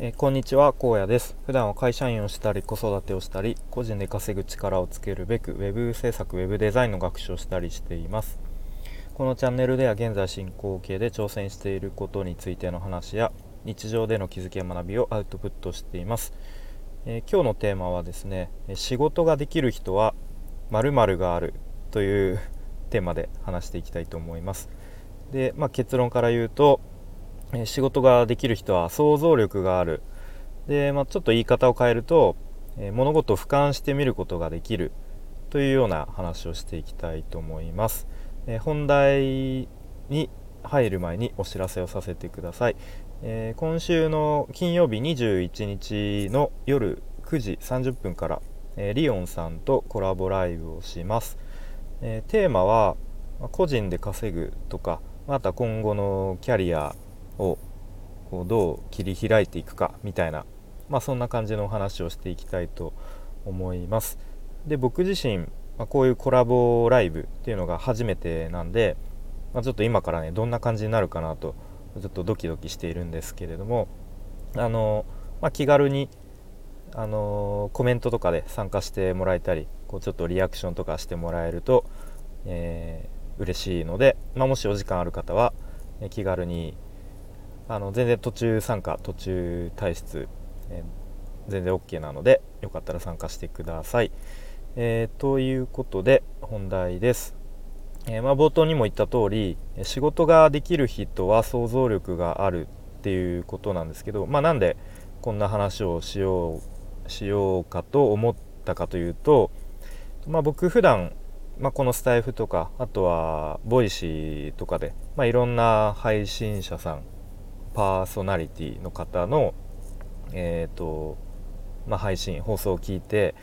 えー、こんにちは荒野です。普段は会社員をしたり子育てをしたり個人で稼ぐ力をつけるべく web 制作 web デザインの学習をしたりしています。このチャンネルでは現在進行形で挑戦していることについての話や日常での気づきや学びをアウトプットしています、えー、今日のテーマはですね仕事ができる人は〇〇があるというテーマで話していきたいと思います。で、まあ、結論から言うと仕事ができる人は想像力がある。で、まあ、ちょっと言い方を変えると、え物事を俯瞰してみることができるというような話をしていきたいと思います、え本題に入る前にお知らせをさせてください、え、今週の金曜日21日の夜9時30分から、えー、リオンさんとコラボライブをします、え、テーマは個人で稼ぐとかまた今後のキャリアをこうどう切り開いていくかみたいな、まあ、そんな感じのお話をしていきたいと思います。で僕自身、まあ、こういうコラボライブっていうのが初めてなんで、まあ、ちょっと今からねどんな感じになるかなとちょっとドキドキしているんですけれどもあの、まあ、気軽にあのコメントとかで参加してもらえたりこうちょっとリアクションとかしてもらえると、えー、嬉しいので、まあ、もしお時間ある方は、気軽にあの全然途中参加途中退出、えー、全然 OK なのでよかったら参加してください。えー、ということで本題です。えー、まあ、冒頭にも言った通り仕事ができる人は想像力があるっていうことなんですけど、まあ、なんでこんな話をしようしようかと思ったかというと、まあ、僕普段まあ、このスタエフとかあとは Voicy とかで、まあ、いろんな配信者さんパーソナリティの方の、えーとまあ、配信放送を聞いて、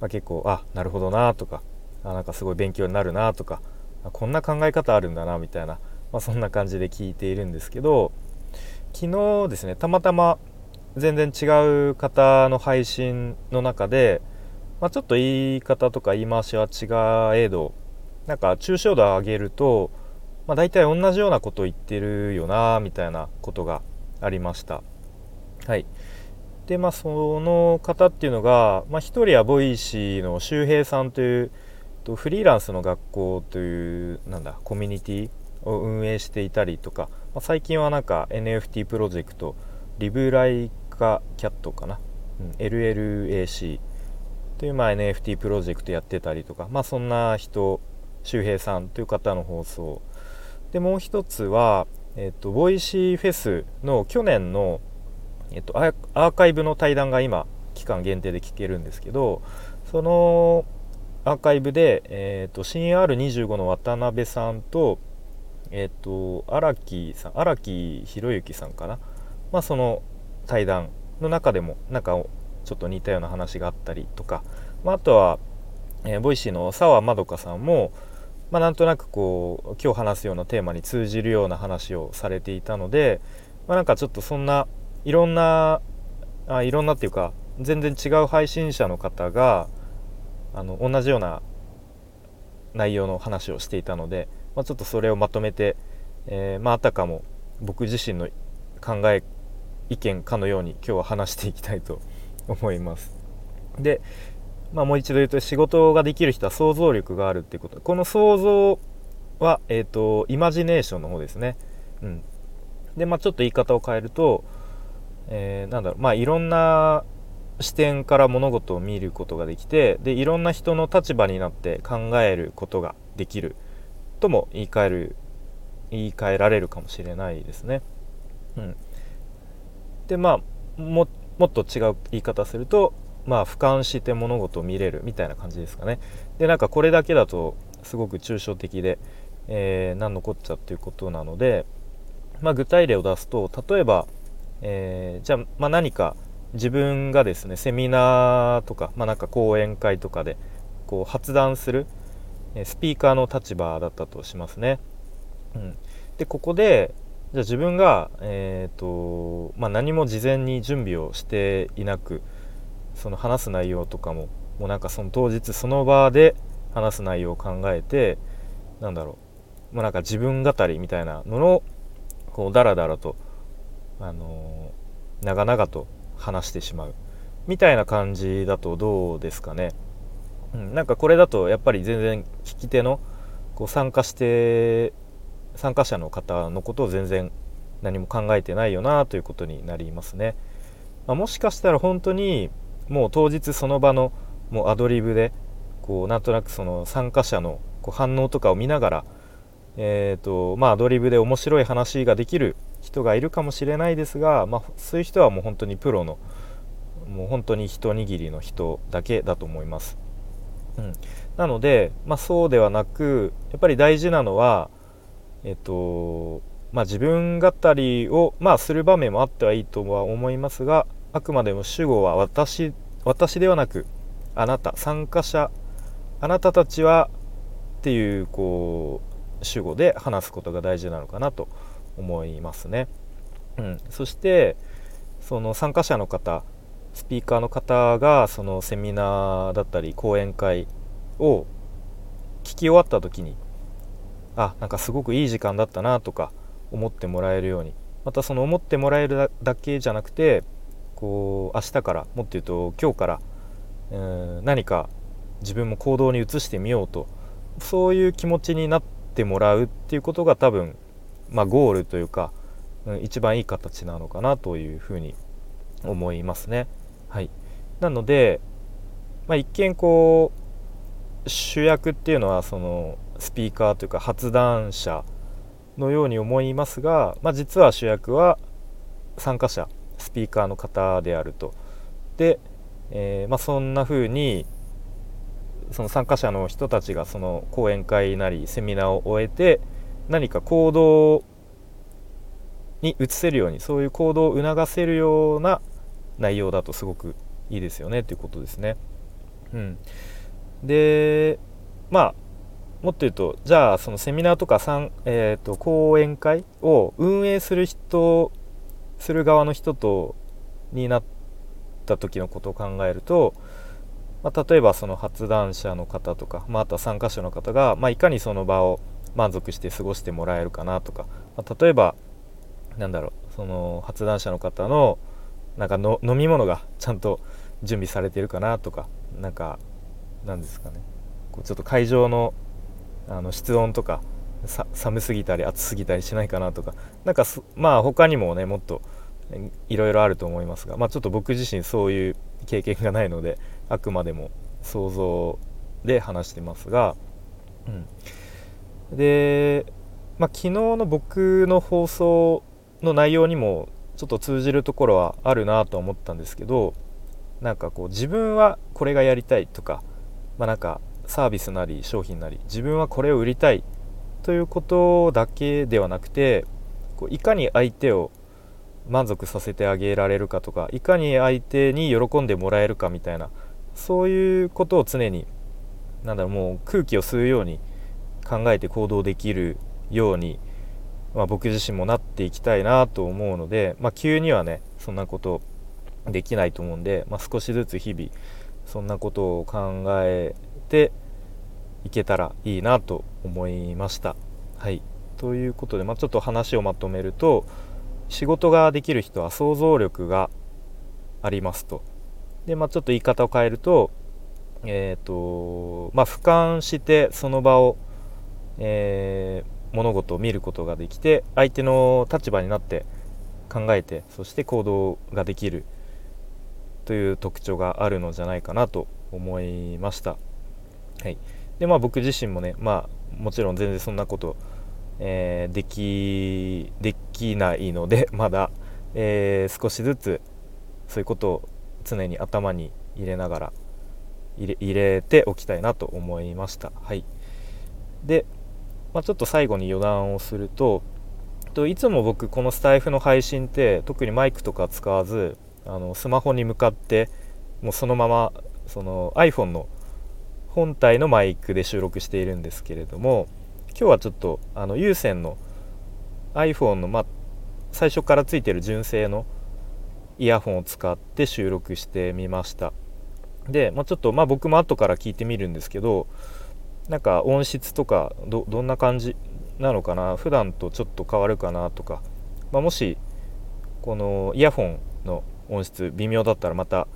まあ、結構あなるほどなとかあなんかすごい勉強になるなとかこんな考え方あるんだなみたいな、まあ、そんな感じで聞いているんですけど昨日ですねたまたま全然違う方の配信の中で、まあ、ちょっと言い方とか言い回しは違えどなんか抽象度を上げるとまあ、大体同じようなことを言ってるよなみたいなことがありました。はいでまあその方っていうのが、まあ、1人は Voicy の周平さんというとフリーランスの学校というなんだコミュニティを運営していたりとか、まあ、最近はなんか NFT プロジェクトLive Like A Cat かな、うん、LLAC というまあ NFT プロジェクトやってたりとか、まあ、そんな人周平さんという方の放送でもう一つは、えっと、 Voicy フェスの去年の、えっと、アーカイブの対談が今期間限定で聞けるんですけどそのアーカイブで、えっと、新 R25 の渡辺さんと、えっと、荒木さん荒木博行さんかな、まあ、その対談の中でもなんかちょっと似たような話があったりとか、まあ、あとは、えー、ボイシーの澤まどかさんも、まあ、なんとなくこう今日話すようなテーマに通じるような話をされていたので、まあ、なんかちょっとそんないろんなあいろんなっていうか全然違う配信者の方があの同じような内容の話をしていたので、まあ、ちょっとそれをまとめて、えー、まあ、あたかも僕自身の考え意見かのように今日は話していきたいと思います。で、まあ、もう一度言うと仕事ができる人は想像力があるっていうこと。この想像は、えーと、イマジネーションの方ですね、うん、で、まあ、ちょっと言い方を変えると、えー、なんだろう。まあいろんな視点から物事を見ることができてでいろんな人の立場になって考えることができるとも言い換える言い換えられるかもしれないですね。うん、でまあもっと違う言い方するとまあ俯瞰して物事を見れるみたいな感じですかねでなんかこれだけだとすごく抽象的で、えー、何のこっちゃっていうことなので、まあ、具体例を出すと例えば、えー、じゃあ、まあ、何か自分がですねセミナーとか、まあ、なんか講演会とかでこう発談するスピーカーの立場だったとしますね。うん、でここでじゃあ自分が、えーとまあ、何も事前に準備をしていなくその話す内容とかももうなんかその当日その場で話す内容を考えてなんだろう。もうなんか自分語りみたいなのをこうダラダラとあの長々と話してしまう。みたいな感じだとどうですかね、うん、なんかこれだとやっぱり全然聞き手のこう参加して参加者の方のことを全然何も考えてないよなということになりますね、まあ、もしかしたら本当にもう当日その場のもうアドリブでこうなんとなくその参加者のこう反応とかを見ながら、えーとまあ、アドリブで面白い話ができる人がいるかもしれないですが、まあ、そういう人はもう本当にプロのもう本当に一握りの人だけだと思います。うん、なので、まあ、そうではなくやっぱり大事なのは、えっとまあ、自分語りを、まあ、する場面もあってはいいとは思いますがあくまでも主語は私私ではなくあなた参加者あなたたちはっていうこう主語で話すことが大事なのかなと思いますね。うん、そしてその参加者の方スピーカーの方がそのセミナーだったり講演会を聞き終わった時にあなんかすごくいい時間だったなとか思ってもらえるようにまたその思ってもらえるだけじゃなくてこう明日からもっと言うと今日から、えー、何か自分も行動に移してみようとそういう気持ちになってもらうっていうことが多分、まあ、ゴールというか、うん、一番いい形なのかなというふうに思いますね。はい、なので、まあ、一見こう主役っていうのはそのスピーカーというか発談者のように思いますが、まあ、実は主役は参加者スピーカーの方であると。で、えー、まあ、そんな風にその参加者の人たちがその講演会なりセミナーを終えて何か行動に移せるようにそういう行動を促せるような内容だとすごくいいですよねということですね。うん、でまあもっと言うとじゃあそのセミナーとかえーと、講演会を運営する人する側の人とになった時のことを考えると、まあ、例えばその発談者の方とか、まあ、あとは参加者の方が、まあ、いかにその場を満足して過ごしてもらえるかなとか、まあ、例えばなんだろうその発談者の方のなんかの飲み物がちゃんと準備されてるかなとかなんかなんですかね。こうちょっと会場のあの室温とか寒すぎたり暑すぎたりしないかなとか。なんかまあ他にもねもっといろいろあると思いますが、まあ、ちょっと僕自身そういう経験がないのであくまでも想像で話してますが、うん、で、まあ、昨日の僕の放送の内容にもちょっと通じるところはあるなと思ったんですけどなんかこう自分はこれがやりたいとか、まあ、なんかサービスなり商品なり自分はこれを売りたいということだけではなくてこういかに相手を満足させてあげられるかとかいかに相手に喜んでもらえるかみたいなそういうことを常になんだろうもう空気を吸うように考えて行動できるように、まあ、僕自身もなっていきたいなと思うので、まあ、急にはねそんなことできないと思うんで、まあ、少しずつ日々そんなことを考えていけたらいいなと思いました。はいということで、まあ、ちょっと話をまとめると仕事ができる人は想像力がありますと。で、まあ、ちょっと言い方を変えると、えっ、ー、と、まあ、俯瞰してその場を、えー、物事を見ることができて、相手の立場になって考えて、そして行動ができるという特徴があるのじゃないかなと思いました。はい。で、まあ僕自身もね、まあもちろん全然そんなことえー、できできないので まだ、えー、少しずつそういうことを常に頭に入れながら入れ入れておきたいなと思いました。はい、で、まあ、ちょっと最後に余談をするとといつも僕このスタイフの配信って特にマイクとか使わずあのスマホに向かってもうそのままその iPhone の本体のマイクで収録しているんですけれども今日はちょっとあの有線の iPhone の、ま、最初からついてる純正のイヤホンを使って収録してみました。で、まあ、ちょっとまあ僕も後から聞いてみるんですけどなんか音質とかどんな感じなのかな？普段とちょっと変わるかなとか、まあ、もしこのイヤホンの音質微妙だったらまた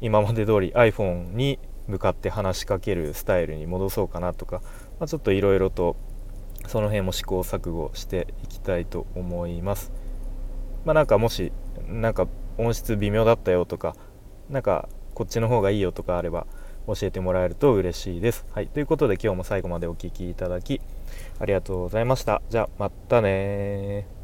今まで通り iPhone に向かって話しかけるスタイルに戻そうかなとか、まあ、ちょっといろいろとその辺も試行錯誤していきたいと思います。まあ、なんかもしなんか音質微妙だったよとかなんかこっちの方がいいよとかあれば教えてもらえると嬉しいです。はい、ということで今日も最後までお聴きいただきありがとうございました。じゃあまたね